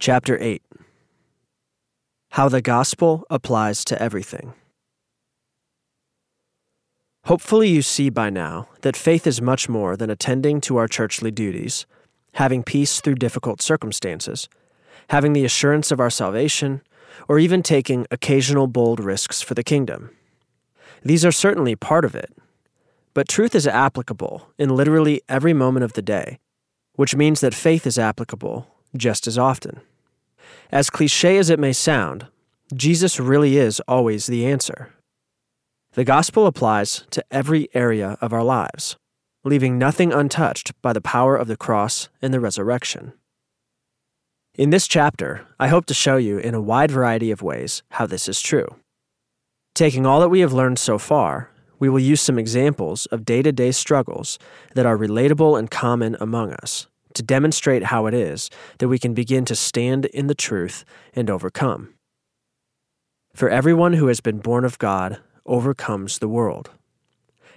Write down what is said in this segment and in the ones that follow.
Chapter 8 How the Gospel Applies to Everything. Hopefully, you see by now that faith is much more than attending to our churchly duties, having peace through difficult circumstances, having the assurance of our salvation, or even taking occasional bold risks for the kingdom. These are certainly part of it, but truth is applicable in literally every moment of the day, which means that faith is applicable just as often. As cliche as it may sound, Jesus really is always the answer. The gospel applies to every area of our lives, leaving nothing untouched by the power of the cross and the resurrection. In this chapter, I hope to show you in a wide variety of ways how this is true. Taking all that we have learned so far, we will use some examples of day to day struggles that are relatable and common among us to demonstrate how it is that we can begin to stand in the truth and overcome. For everyone who has been born of God overcomes the world.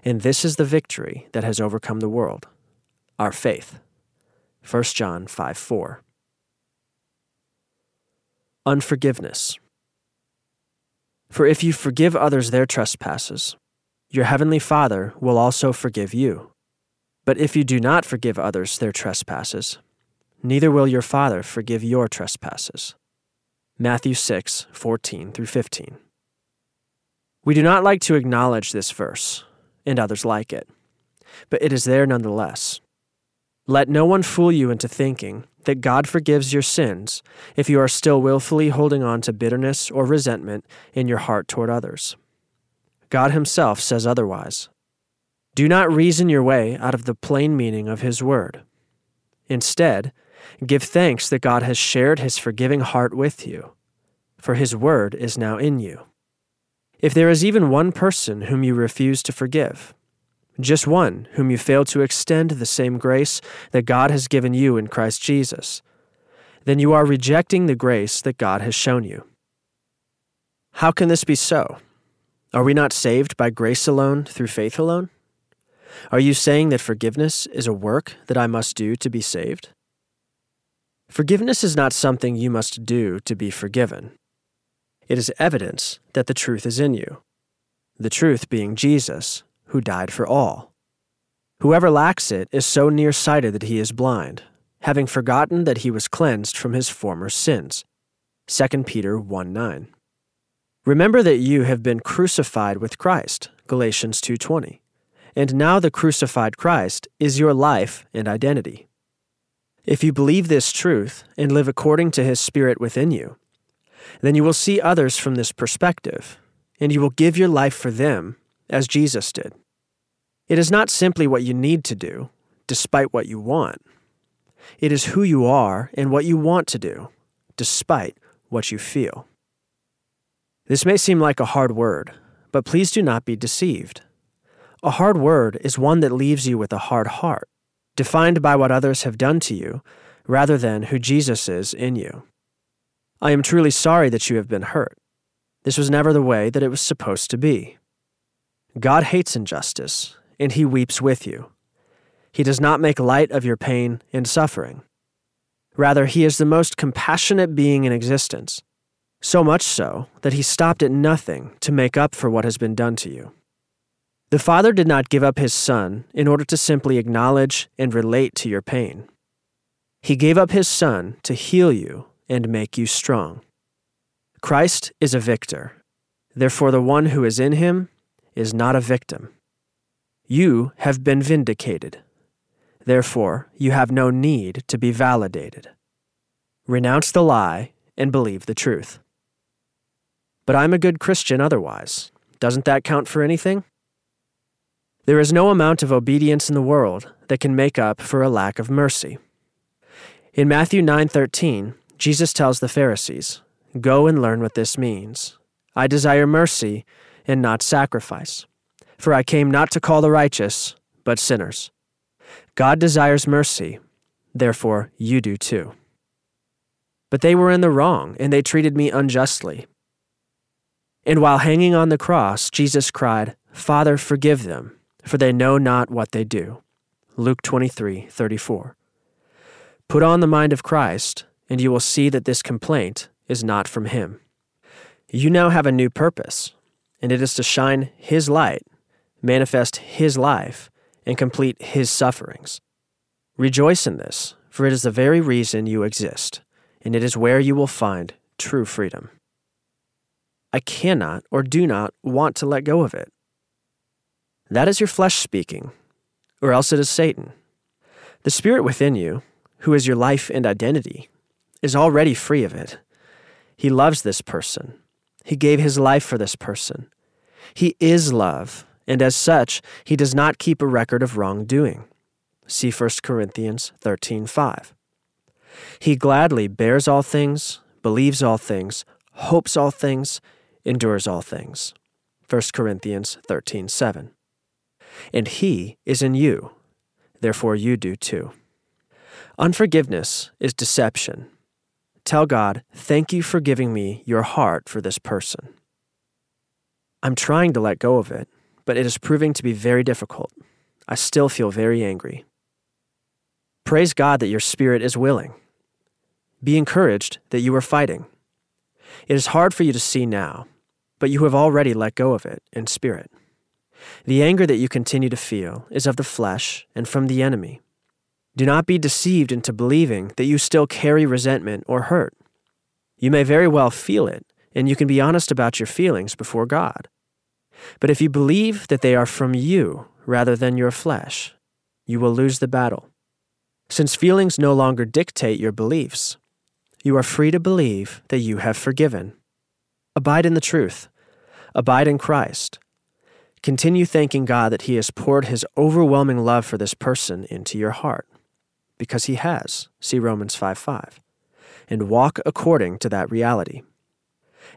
And this is the victory that has overcome the world our faith. 1 John 5 4. Unforgiveness. For if you forgive others their trespasses, your heavenly Father will also forgive you. But if you do not forgive others their trespasses, neither will your Father forgive your trespasses. Matthew 6, 14 through 15. We do not like to acknowledge this verse, and others like it, but it is there nonetheless. Let no one fool you into thinking that God forgives your sins if you are still willfully holding on to bitterness or resentment in your heart toward others. God Himself says otherwise. Do not reason your way out of the plain meaning of His Word. Instead, give thanks that God has shared His forgiving heart with you, for His Word is now in you. If there is even one person whom you refuse to forgive, just one whom you fail to extend the same grace that God has given you in Christ Jesus, then you are rejecting the grace that God has shown you. How can this be so? Are we not saved by grace alone through faith alone? Are you saying that forgiveness is a work that I must do to be saved? Forgiveness is not something you must do to be forgiven. It is evidence that the truth is in you, the truth being Jesus, who died for all. Whoever lacks it is so nearsighted that he is blind, having forgotten that he was cleansed from his former sins. 2 Peter 1 9. Remember that you have been crucified with Christ, Galatians 2:20 and now the crucified Christ is your life and identity. If you believe this truth and live according to his Spirit within you, then you will see others from this perspective, and you will give your life for them as Jesus did. It is not simply what you need to do, despite what you want. It is who you are and what you want to do, despite what you feel. This may seem like a hard word, but please do not be deceived. A hard word is one that leaves you with a hard heart, defined by what others have done to you, rather than who Jesus is in you. I am truly sorry that you have been hurt. This was never the way that it was supposed to be. God hates injustice, and he weeps with you. He does not make light of your pain and suffering. Rather, he is the most compassionate being in existence, so much so that he stopped at nothing to make up for what has been done to you. The Father did not give up his Son in order to simply acknowledge and relate to your pain. He gave up his Son to heal you and make you strong. Christ is a victor. Therefore, the one who is in him is not a victim. You have been vindicated. Therefore, you have no need to be validated. Renounce the lie and believe the truth. But I'm a good Christian otherwise. Doesn't that count for anything? There is no amount of obedience in the world that can make up for a lack of mercy. In Matthew 9:13, Jesus tells the Pharisees, "Go and learn what this means. I desire mercy and not sacrifice, for I came not to call the righteous, but sinners." God desires mercy, therefore you do too. But they were in the wrong, and they treated me unjustly. And while hanging on the cross, Jesus cried, Father, forgive them, for they know not what they do. Luke 23 34. Put on the mind of Christ, and you will see that this complaint is not from Him. You now have a new purpose, and it is to shine His light, manifest His life, and complete His sufferings. Rejoice in this, for it is the very reason you exist, and it is where you will find true freedom. I cannot or do not want to let go of it. That is your flesh speaking, or else it is Satan. The spirit within you, who is your life and identity, is already free of it. He loves this person. He gave his life for this person. He is love, and as such, he does not keep a record of wrongdoing. See 1 Corinthians 13:5. He gladly bears all things, believes all things, hopes all things, endures all things. 1 Corinthians 13:7. And he is in you, therefore you do too. Unforgiveness is deception. Tell God, Thank you for giving me your heart for this person. I'm trying to let go of it, but it is proving to be very difficult. I still feel very angry. Praise God that your spirit is willing. Be encouraged that you are fighting. It is hard for you to see now, but you have already let go of it in spirit. The anger that you continue to feel is of the flesh and from the enemy. Do not be deceived into believing that you still carry resentment or hurt. You may very well feel it, and you can be honest about your feelings before God. But if you believe that they are from you rather than your flesh, you will lose the battle. Since feelings no longer dictate your beliefs, you are free to believe that you have forgiven. Abide in the truth. Abide in Christ. Continue thanking God that He has poured His overwhelming love for this person into your heart because he has. See Romans 5 5. And walk according to that reality.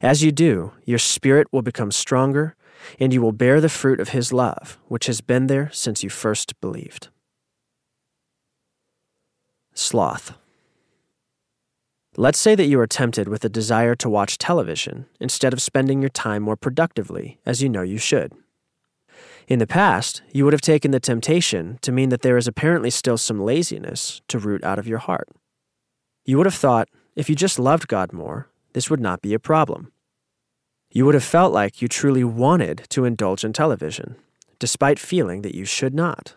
As you do, your spirit will become stronger, and you will bear the fruit of his love, which has been there since you first believed. Sloth. Let's say that you are tempted with a desire to watch television instead of spending your time more productively, as you know you should. In the past, you would have taken the temptation to mean that there is apparently still some laziness to root out of your heart. You would have thought, if you just loved God more, this would not be a problem. You would have felt like you truly wanted to indulge in television, despite feeling that you should not.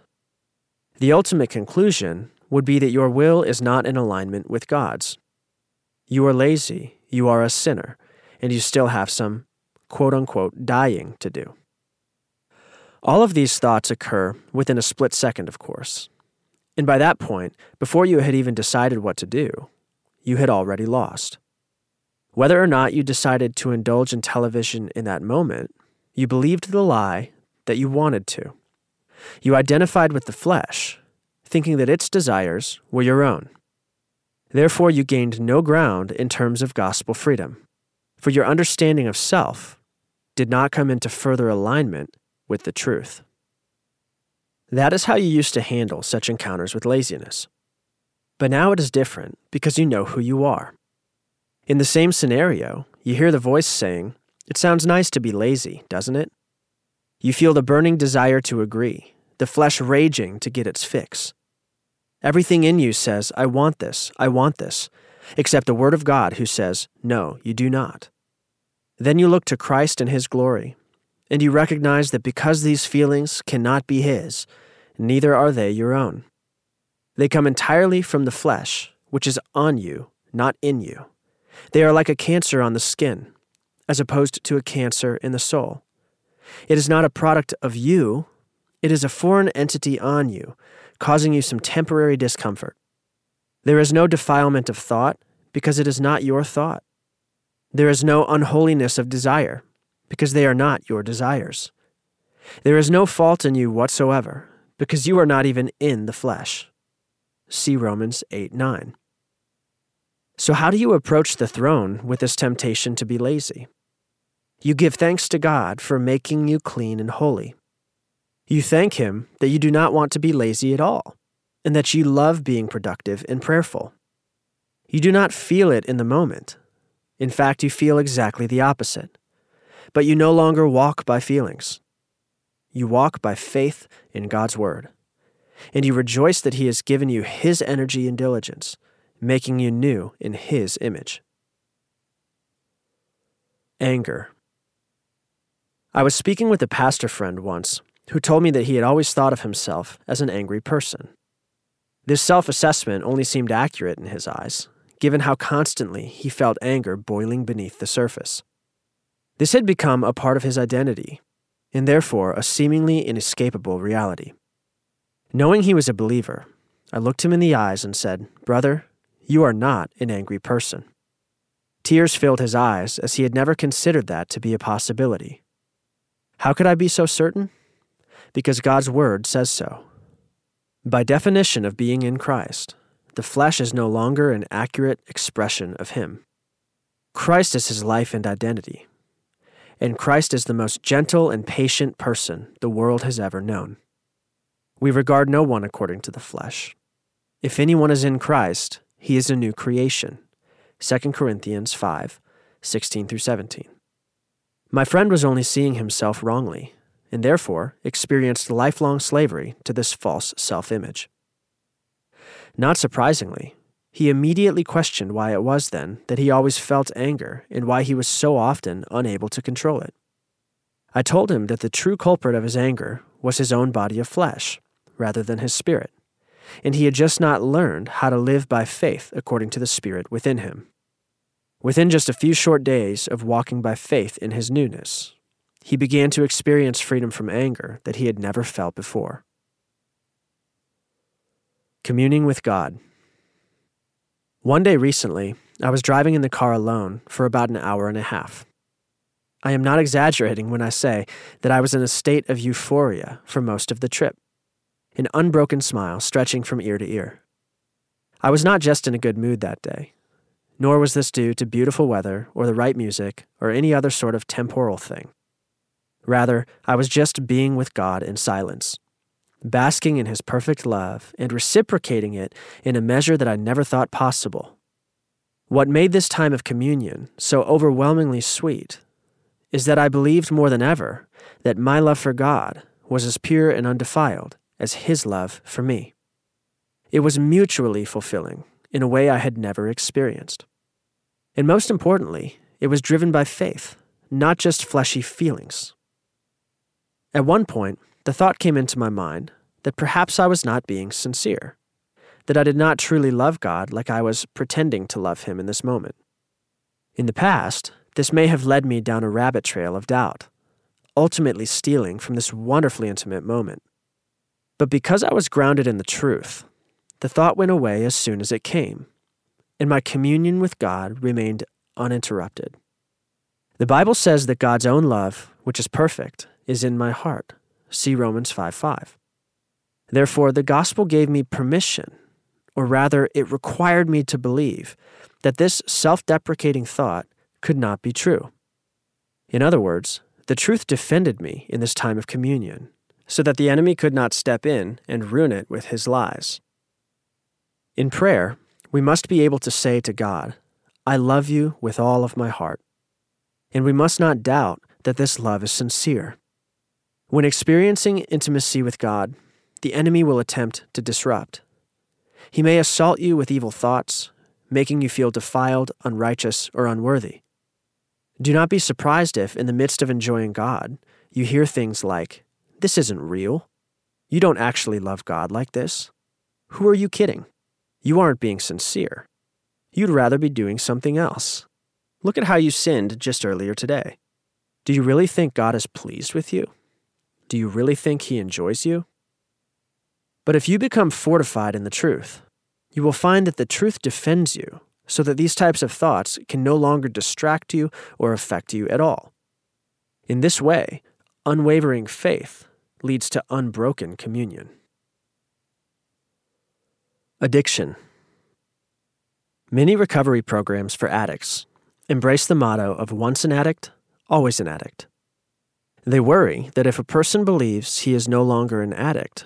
The ultimate conclusion would be that your will is not in alignment with God's. You are lazy, you are a sinner, and you still have some quote unquote dying to do. All of these thoughts occur within a split second, of course. And by that point, before you had even decided what to do, you had already lost. Whether or not you decided to indulge in television in that moment, you believed the lie that you wanted to. You identified with the flesh, thinking that its desires were your own. Therefore, you gained no ground in terms of gospel freedom, for your understanding of self did not come into further alignment with the truth. That is how you used to handle such encounters with laziness. But now it is different because you know who you are. In the same scenario, you hear the voice saying, It sounds nice to be lazy, doesn't it? You feel the burning desire to agree, the flesh raging to get its fix. Everything in you says, I want this, I want this, except the Word of God who says, No, you do not. Then you look to Christ and His glory, and you recognize that because these feelings cannot be His, neither are they your own. They come entirely from the flesh, which is on you, not in you. They are like a cancer on the skin, as opposed to a cancer in the soul. It is not a product of you, it is a foreign entity on you, causing you some temporary discomfort. There is no defilement of thought, because it is not your thought. There is no unholiness of desire, because they are not your desires. There is no fault in you whatsoever, because you are not even in the flesh. See Romans 8 9. So, how do you approach the throne with this temptation to be lazy? You give thanks to God for making you clean and holy. You thank Him that you do not want to be lazy at all, and that you love being productive and prayerful. You do not feel it in the moment. In fact, you feel exactly the opposite. But you no longer walk by feelings. You walk by faith in God's Word. And you rejoice that He has given you His energy and diligence, making you new in His image. Anger. I was speaking with a pastor friend once who told me that he had always thought of himself as an angry person. This self assessment only seemed accurate in his eyes, given how constantly he felt anger boiling beneath the surface. This had become a part of his identity, and therefore a seemingly inescapable reality. Knowing he was a believer, I looked him in the eyes and said, Brother, you are not an angry person. Tears filled his eyes as he had never considered that to be a possibility. How could I be so certain? Because God's Word says so. By definition of being in Christ, the flesh is no longer an accurate expression of Him. Christ is his life and identity, and Christ is the most gentle and patient person the world has ever known. We regard no one according to the flesh. If anyone is in Christ, he is a new creation. 2 Corinthians 5 16 through 17. My friend was only seeing himself wrongly, and therefore experienced lifelong slavery to this false self image. Not surprisingly, he immediately questioned why it was then that he always felt anger and why he was so often unable to control it. I told him that the true culprit of his anger was his own body of flesh, rather than his spirit and he had just not learned how to live by faith according to the Spirit within him. Within just a few short days of walking by faith in his newness, he began to experience freedom from anger that he had never felt before. Communing with God. One day recently, I was driving in the car alone for about an hour and a half. I am not exaggerating when I say that I was in a state of euphoria for most of the trip an unbroken smile stretching from ear to ear. I was not just in a good mood that day, nor was this due to beautiful weather or the right music or any other sort of temporal thing. Rather, I was just being with God in silence, basking in His perfect love and reciprocating it in a measure that I never thought possible. What made this time of communion so overwhelmingly sweet is that I believed more than ever that my love for God was as pure and undefiled as His love for me. It was mutually fulfilling in a way I had never experienced. And most importantly, it was driven by faith, not just fleshy feelings. At one point, the thought came into my mind that perhaps I was not being sincere, that I did not truly love God like I was pretending to love Him in this moment. In the past, this may have led me down a rabbit trail of doubt, ultimately stealing from this wonderfully intimate moment. But because I was grounded in the truth, the thought went away as soon as it came, and my communion with God remained uninterrupted. The Bible says that God's own love, which is perfect, is in my heart. See Romans 5 5. Therefore, the gospel gave me permission, or rather, it required me to believe that this self deprecating thought could not be true. In other words, the truth defended me in this time of communion so that the enemy could not step in and ruin it with his lies. In prayer, we must be able to say to God, I love you with all of my heart. And we must not doubt that this love is sincere. When experiencing intimacy with God, the enemy will attempt to disrupt. He may assault you with evil thoughts, making you feel defiled, unrighteous, or unworthy. Do not be surprised if, in the midst of enjoying God, you hear things like, this isn't real. You don't actually love God like this. Who are you kidding? You aren't being sincere. You'd rather be doing something else. Look at how you sinned just earlier today. Do you really think God is pleased with you? Do you really think He enjoys you? But if you become fortified in the truth, you will find that the truth defends you so that these types of thoughts can no longer distract you or affect you at all. In this way, unwavering faith leads to unbroken communion. Addiction. Many recovery programs for addicts embrace the motto of once an addict, always an addict. They worry that if a person believes he is no longer an addict,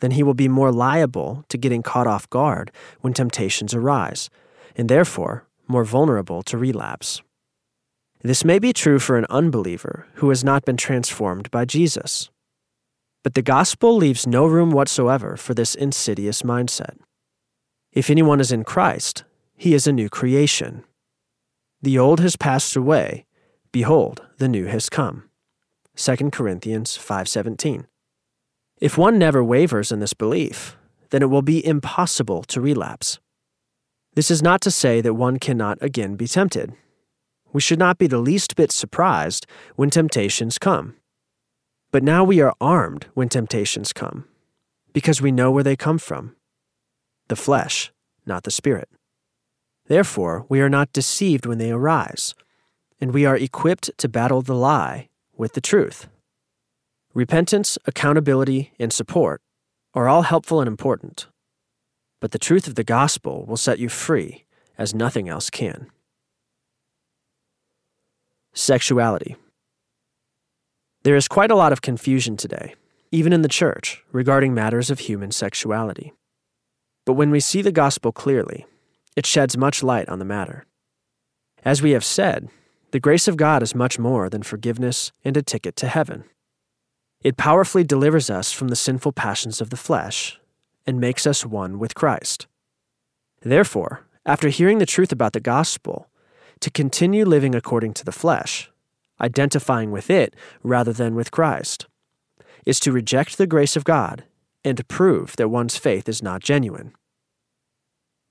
then he will be more liable to getting caught off guard when temptations arise, and therefore more vulnerable to relapse. This may be true for an unbeliever who has not been transformed by Jesus. But the gospel leaves no room whatsoever for this insidious mindset. If anyone is in Christ, he is a new creation. The old has passed away; behold, the new has come. 2 Corinthians 5:17. If one never wavers in this belief, then it will be impossible to relapse. This is not to say that one cannot again be tempted. We should not be the least bit surprised when temptations come. But now we are armed when temptations come, because we know where they come from the flesh, not the spirit. Therefore, we are not deceived when they arise, and we are equipped to battle the lie with the truth. Repentance, accountability, and support are all helpful and important, but the truth of the gospel will set you free as nothing else can. Sexuality. There is quite a lot of confusion today, even in the church, regarding matters of human sexuality. But when we see the gospel clearly, it sheds much light on the matter. As we have said, the grace of God is much more than forgiveness and a ticket to heaven. It powerfully delivers us from the sinful passions of the flesh and makes us one with Christ. Therefore, after hearing the truth about the gospel, to continue living according to the flesh identifying with it rather than with Christ, is to reject the grace of God and prove that one's faith is not genuine.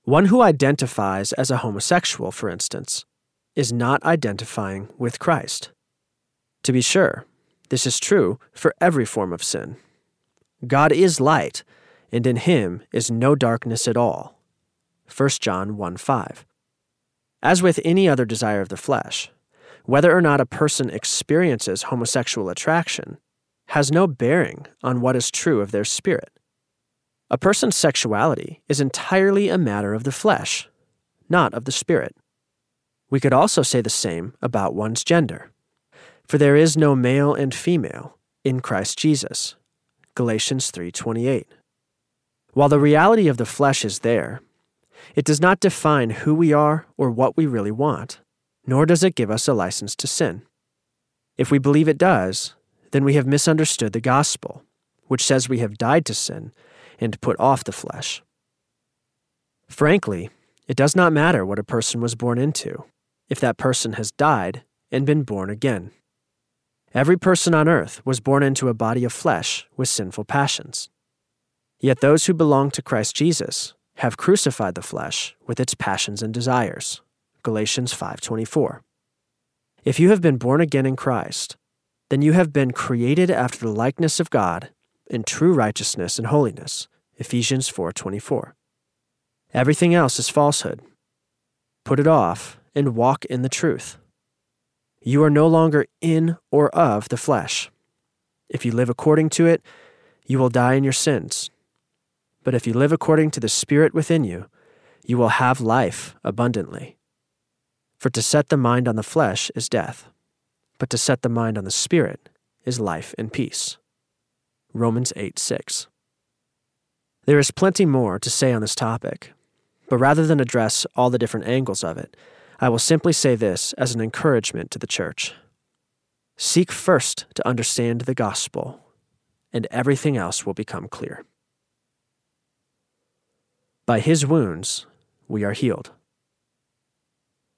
One who identifies as a homosexual, for instance, is not identifying with Christ. To be sure, this is true for every form of sin. God is light, and in him is no darkness at all. 1 John 1 5. As with any other desire of the flesh, whether or not a person experiences homosexual attraction has no bearing on what is true of their spirit. A person's sexuality is entirely a matter of the flesh, not of the spirit. We could also say the same about one's gender. For there is no male and female in Christ Jesus. Galatians 3:28. While the reality of the flesh is there, it does not define who we are or what we really want nor does it give us a license to sin. If we believe it does, then we have misunderstood the gospel, which says we have died to sin and put off the flesh. Frankly, it does not matter what a person was born into, if that person has died and been born again. Every person on earth was born into a body of flesh with sinful passions. Yet those who belong to Christ Jesus have crucified the flesh with its passions and desires. Galatians 5:24. If you have been born again in Christ, then you have been created after the likeness of God in true righteousness and holiness. Ephesians 4:24. Everything else is falsehood. Put it off and walk in the truth. You are no longer in or of the flesh. If you live according to it, you will die in your sins. But if you live according to the Spirit within you, you will have life abundantly. For to set the mind on the flesh is death, but to set the mind on the Spirit is life and peace. Romans 8 6. There is plenty more to say on this topic, but rather than address all the different angles of it, I will simply say this as an encouragement to the church. Seek first to understand the gospel, and everything else will become clear. By his wounds, we are healed.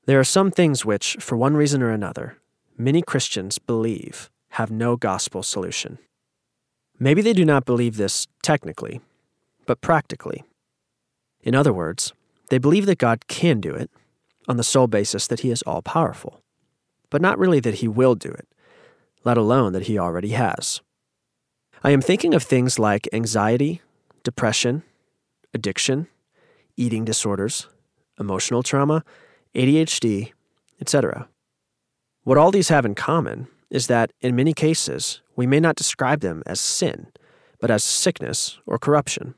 There are some things which, for one reason or another, many Christians believe have no gospel solution. Maybe they do not believe this technically, but practically. In other words, they believe that God can do it on the sole basis that He is all powerful, but not really that He will do it, let alone that He already has. I am thinking of things like anxiety, depression, addiction, eating disorders, emotional trauma, ADHD, etc. What all these have in common is that, in many cases, we may not describe them as sin, but as sickness or corruption.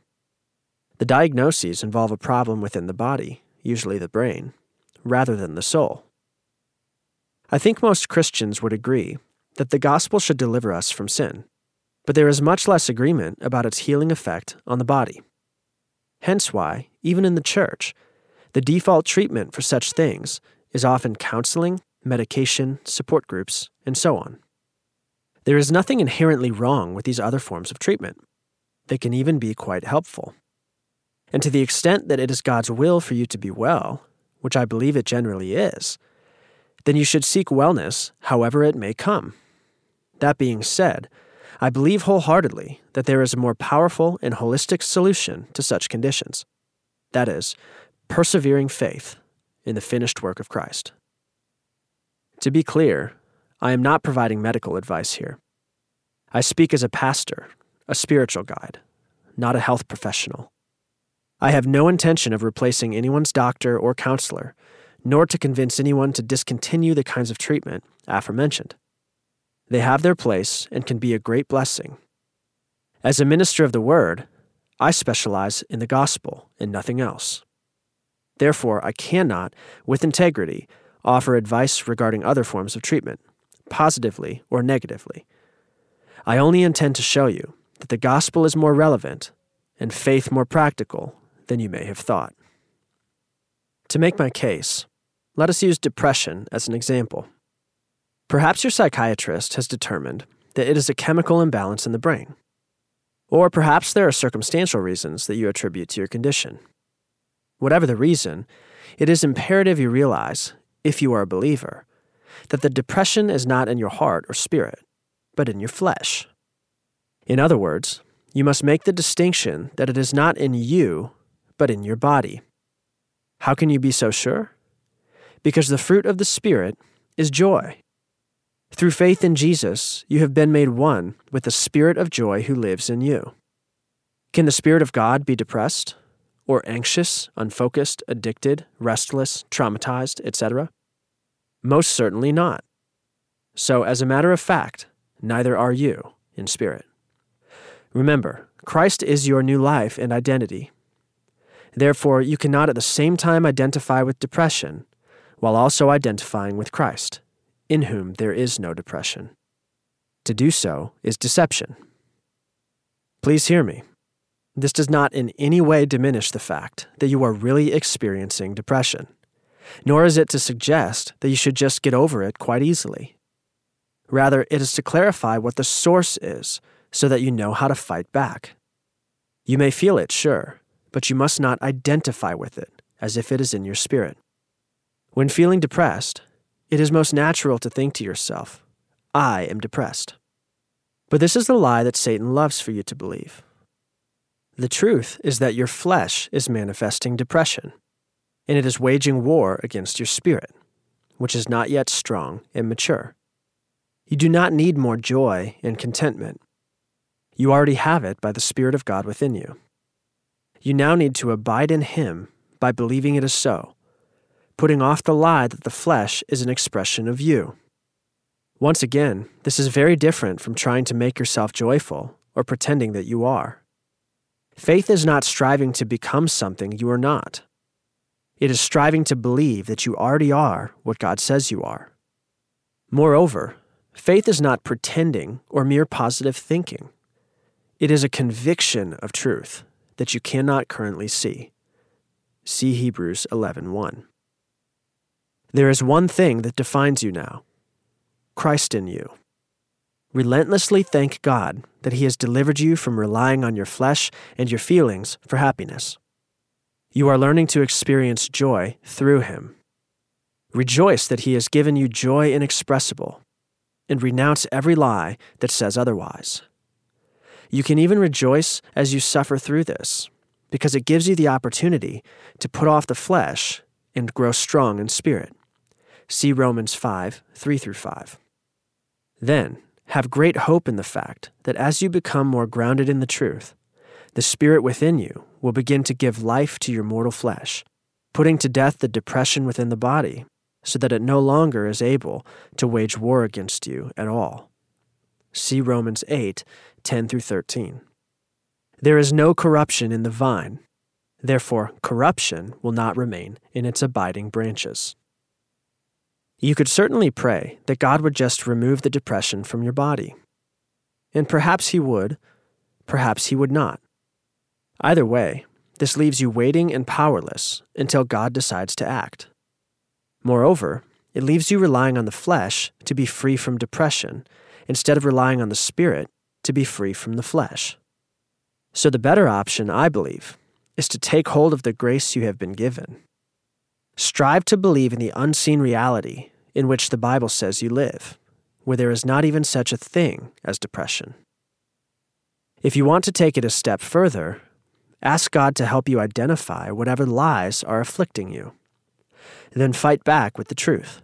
The diagnoses involve a problem within the body, usually the brain, rather than the soul. I think most Christians would agree that the gospel should deliver us from sin, but there is much less agreement about its healing effect on the body. Hence why, even in the church, the default treatment for such things is often counseling, medication, support groups, and so on. There is nothing inherently wrong with these other forms of treatment. They can even be quite helpful. And to the extent that it is God's will for you to be well, which I believe it generally is, then you should seek wellness however it may come. That being said, I believe wholeheartedly that there is a more powerful and holistic solution to such conditions. That is, persevering faith in the finished work of Christ. To be clear, I am not providing medical advice here. I speak as a pastor, a spiritual guide, not a health professional. I have no intention of replacing anyone's doctor or counselor, nor to convince anyone to discontinue the kinds of treatment aforementioned. They have their place and can be a great blessing. As a minister of the Word, I specialize in the gospel and nothing else. Therefore, I cannot, with integrity, offer advice regarding other forms of treatment, positively or negatively. I only intend to show you that the gospel is more relevant and faith more practical than you may have thought. To make my case, let us use depression as an example. Perhaps your psychiatrist has determined that it is a chemical imbalance in the brain. Or perhaps there are circumstantial reasons that you attribute to your condition. Whatever the reason, it is imperative you realize, if you are a believer, that the depression is not in your heart or spirit, but in your flesh. In other words, you must make the distinction that it is not in you, but in your body. How can you be so sure? Because the fruit of the Spirit is joy. Through faith in Jesus, you have been made one with the Spirit of joy who lives in you. Can the Spirit of God be depressed? Or anxious, unfocused, addicted, restless, traumatized, etc.? Most certainly not. So, as a matter of fact, neither are you in spirit. Remember, Christ is your new life and identity. Therefore, you cannot at the same time identify with depression while also identifying with Christ in whom there is no depression. To do so is deception. Please hear me. This does not in any way diminish the fact that you are really experiencing depression, nor is it to suggest that you should just get over it quite easily. Rather, it is to clarify what the source is so that you know how to fight back. You may feel it, sure, but you must not identify with it as if it is in your spirit. When feeling depressed, it is most natural to think to yourself, I am depressed. But this is the lie that Satan loves for you to believe. The truth is that your flesh is manifesting depression, and it is waging war against your spirit, which is not yet strong and mature. You do not need more joy and contentment. You already have it by the Spirit of God within you. You now need to abide in Him by believing it is so putting off the lie that the flesh is an expression of you. Once again, this is very different from trying to make yourself joyful or pretending that you are. Faith is not striving to become something you are not. It is striving to believe that you already are what God says you are. Moreover, faith is not pretending or mere positive thinking. It is a conviction of truth that you cannot currently see. See Hebrews 11:1. 1. There is one thing that defines you now Christ in you. Relentlessly thank God that He has delivered you from relying on your flesh and your feelings for happiness. You are learning to experience joy through Him. Rejoice that He has given you joy inexpressible, and renounce every lie that says otherwise. You can even rejoice as you suffer through this, because it gives you the opportunity to put off the flesh and grow strong in spirit. See Romans 5 3 through 5. Then, have great hope in the fact that as you become more grounded in the truth, the Spirit within you will begin to give life to your mortal flesh, putting to death the depression within the body, so that it no longer is able to wage war against you at all. See Romans 8 10 through 13. There is no corruption in the vine, therefore, corruption will not remain in its abiding branches. You could certainly pray that God would just remove the depression from your body. And perhaps He would, perhaps He would not. Either way, this leaves you waiting and powerless until God decides to act. Moreover, it leaves you relying on the flesh to be free from depression instead of relying on the spirit to be free from the flesh. So, the better option, I believe, is to take hold of the grace you have been given Strive to believe in the unseen reality in which the Bible says you live, where there is not even such a thing as depression. If you want to take it a step further, ask God to help you identify whatever lies are afflicting you. Then fight back with the truth.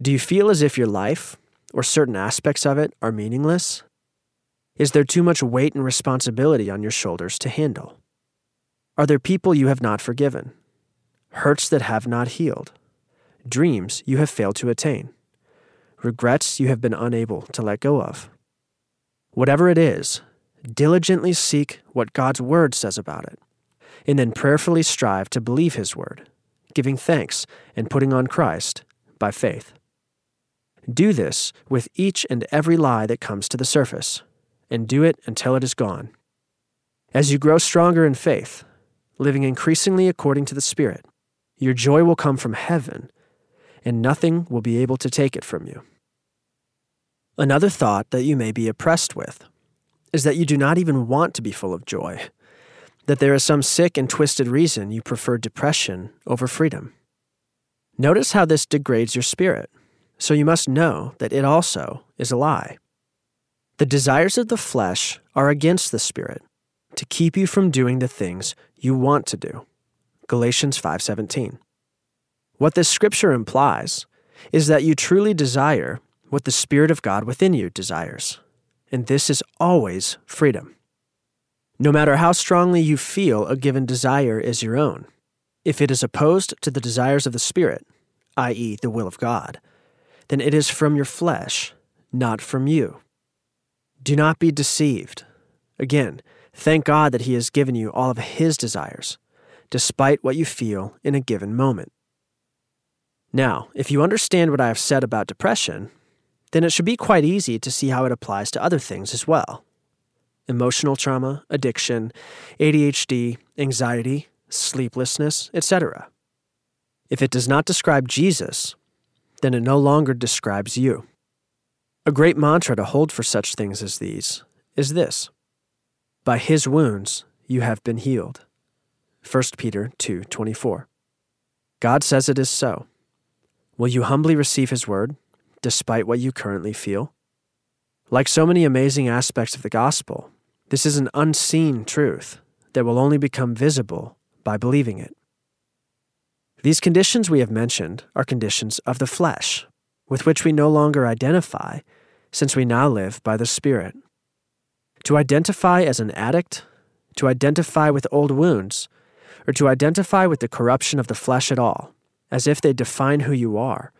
Do you feel as if your life, or certain aspects of it, are meaningless? Is there too much weight and responsibility on your shoulders to handle? Are there people you have not forgiven? Hurts that have not healed? Dreams you have failed to attain? Regrets you have been unable to let go of? Whatever it is, diligently seek what God's Word says about it, and then prayerfully strive to believe His Word, giving thanks and putting on Christ by faith. Do this with each and every lie that comes to the surface, and do it until it is gone. As you grow stronger in faith, living increasingly according to the Spirit, your joy will come from heaven, and nothing will be able to take it from you. Another thought that you may be oppressed with is that you do not even want to be full of joy, that there is some sick and twisted reason you prefer depression over freedom. Notice how this degrades your spirit so you must know that it also is a lie. The desires of the flesh are against the spirit to keep you from doing the things you want to do. Galatians 5:17. What this scripture implies is that you truly desire what the spirit of God within you desires. And this is always freedom. No matter how strongly you feel a given desire is your own, if it is opposed to the desires of the Spirit, i.e., the will of God, then it is from your flesh, not from you. Do not be deceived. Again, thank God that He has given you all of His desires, despite what you feel in a given moment. Now, if you understand what I have said about depression, then it should be quite easy to see how it applies to other things as well emotional trauma, addiction, ADHD, anxiety, sleeplessness, etc. If it does not describe Jesus, then it no longer describes you. A great mantra to hold for such things as these is this By his wounds you have been healed. 1 Peter 2:24. God says it is so. Will you humbly receive his word despite what you currently feel? Like so many amazing aspects of the gospel, this is an unseen truth that will only become visible by believing it. These conditions we have mentioned are conditions of the flesh, with which we no longer identify, since we now live by the Spirit. To identify as an addict, to identify with old wounds, or to identify with the corruption of the flesh at all, as if they define who you are,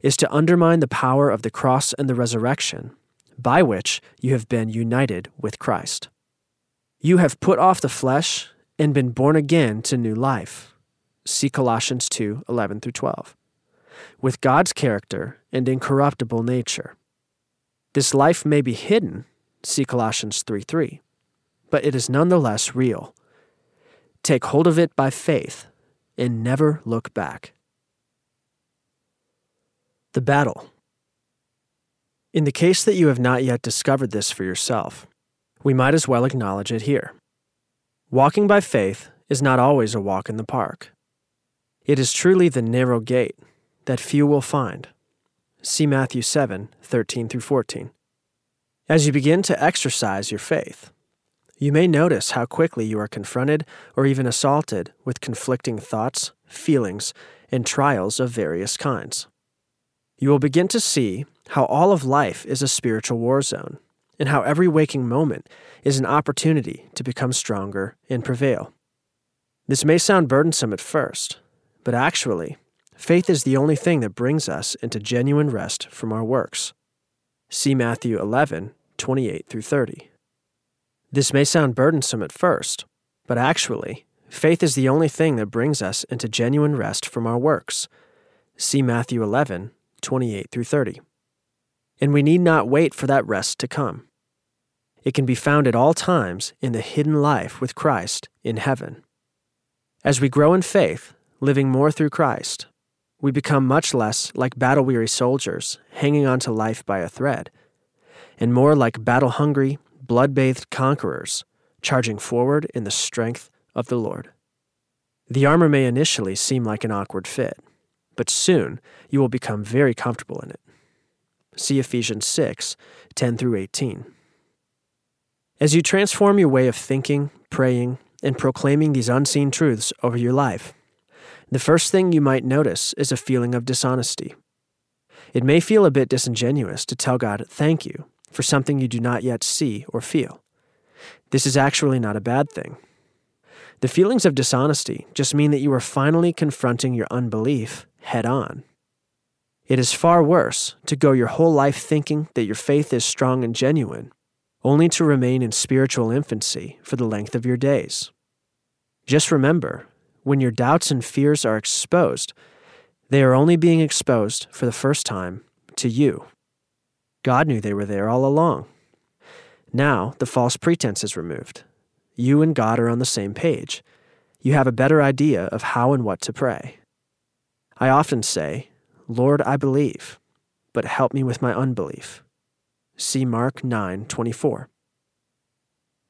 is to undermine the power of the cross and the resurrection, by which you have been united with Christ. You have put off the flesh and been born again to new life See Colossians 2 11 through 12. With God's character and incorruptible nature. This life may be hidden, see Colossians 3 3, but it is nonetheless real. Take hold of it by faith and never look back. The battle. In the case that you have not yet discovered this for yourself, we might as well acknowledge it here. Walking by faith is not always a walk in the park. It is truly the narrow gate that few will find. See Matthew 7 13 through 14. As you begin to exercise your faith, you may notice how quickly you are confronted or even assaulted with conflicting thoughts, feelings, and trials of various kinds. You will begin to see how all of life is a spiritual war zone, and how every waking moment is an opportunity to become stronger and prevail. This may sound burdensome at first, but actually, faith is the only thing that brings us into genuine rest from our works. See Matthew 11, 28 through 30. This may sound burdensome at first, but actually, faith is the only thing that brings us into genuine rest from our works. See Matthew 11, 28 through 30. And we need not wait for that rest to come. It can be found at all times in the hidden life with Christ in heaven. As we grow in faith, living more through Christ, we become much less like battle weary soldiers hanging on to life by a thread, and more like battle hungry, blood bathed conquerors charging forward in the strength of the Lord. The armor may initially seem like an awkward fit, but soon you will become very comfortable in it. See Ephesians 6 10 through 18. As you transform your way of thinking, praying, and proclaiming these unseen truths over your life, the first thing you might notice is a feeling of dishonesty. It may feel a bit disingenuous to tell God thank you for something you do not yet see or feel. This is actually not a bad thing. The feelings of dishonesty just mean that you are finally confronting your unbelief head on. It is far worse to go your whole life thinking that your faith is strong and genuine, only to remain in spiritual infancy for the length of your days. Just remember, when your doubts and fears are exposed, they are only being exposed for the first time to you. God knew they were there all along. Now the false pretense is removed. You and God are on the same page. You have a better idea of how and what to pray. I often say, Lord, I believe, but help me with my unbelief. See Mark 9:24.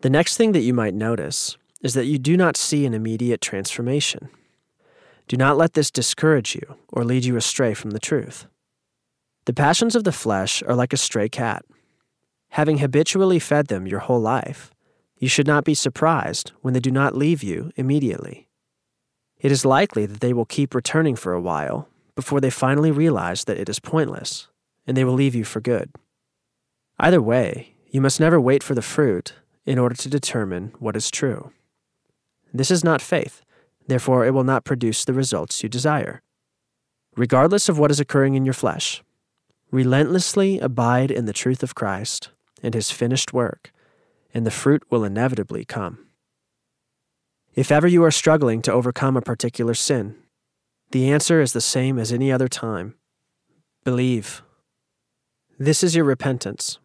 The next thing that you might notice is that you do not see an immediate transformation. Do not let this discourage you or lead you astray from the truth. The passions of the flesh are like a stray cat. Having habitually fed them your whole life, you should not be surprised when they do not leave you immediately. It is likely that they will keep returning for a while before they finally realize that it is pointless, and they will leave you for good. Either way, you must never wait for the fruit in order to determine what is true. This is not faith, therefore, it will not produce the results you desire. Regardless of what is occurring in your flesh, relentlessly abide in the truth of Christ and his finished work, and the fruit will inevitably come. If ever you are struggling to overcome a particular sin, the answer is the same as any other time believe. This is your repentance,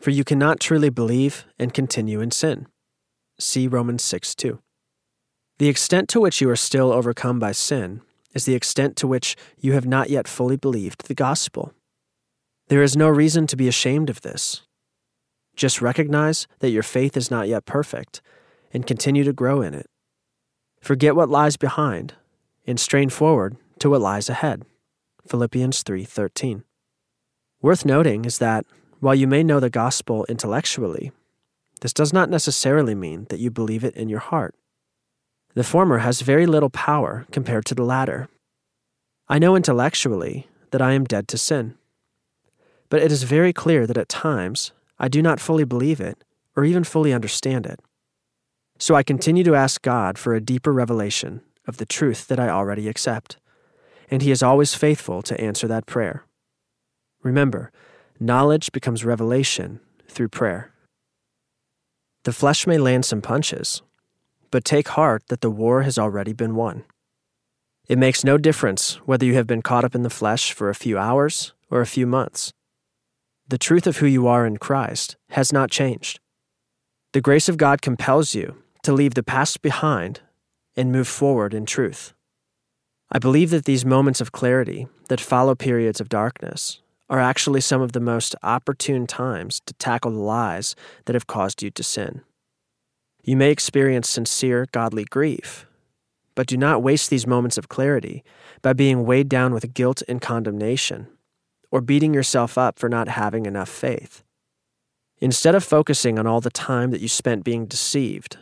for you cannot truly believe and continue in sin. See Romans 6 2. The extent to which you are still overcome by sin is the extent to which you have not yet fully believed the gospel. There is no reason to be ashamed of this. Just recognize that your faith is not yet perfect and continue to grow in it. Forget what lies behind and strain forward to what lies ahead. Philippians 3:13. Worth noting is that while you may know the gospel intellectually, this does not necessarily mean that you believe it in your heart. The former has very little power compared to the latter. I know intellectually that I am dead to sin. But it is very clear that at times I do not fully believe it or even fully understand it. So I continue to ask God for a deeper revelation of the truth that I already accept, and He is always faithful to answer that prayer. Remember, knowledge becomes revelation through prayer. The flesh may land some punches, but take heart that the war has already been won. It makes no difference whether you have been caught up in the flesh for a few hours or a few months. The truth of who you are in Christ has not changed. The grace of God compels you to leave the past behind and move forward in truth. I believe that these moments of clarity that follow periods of darkness are actually some of the most opportune times to tackle the lies that have caused you to sin. You may experience sincere godly grief, but do not waste these moments of clarity by being weighed down with guilt and condemnation, or beating yourself up for not having enough faith. Instead of focusing on all the time that you spent being deceived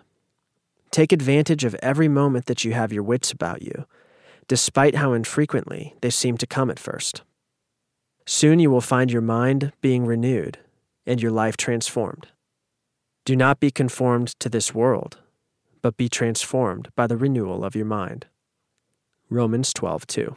Take advantage of every moment that you have your wits about you, despite how infrequently they seem to come at first. Soon you will find your mind being renewed and your life transformed. Do not be conformed to this world, but be transformed by the renewal of your mind. Romans 12 2.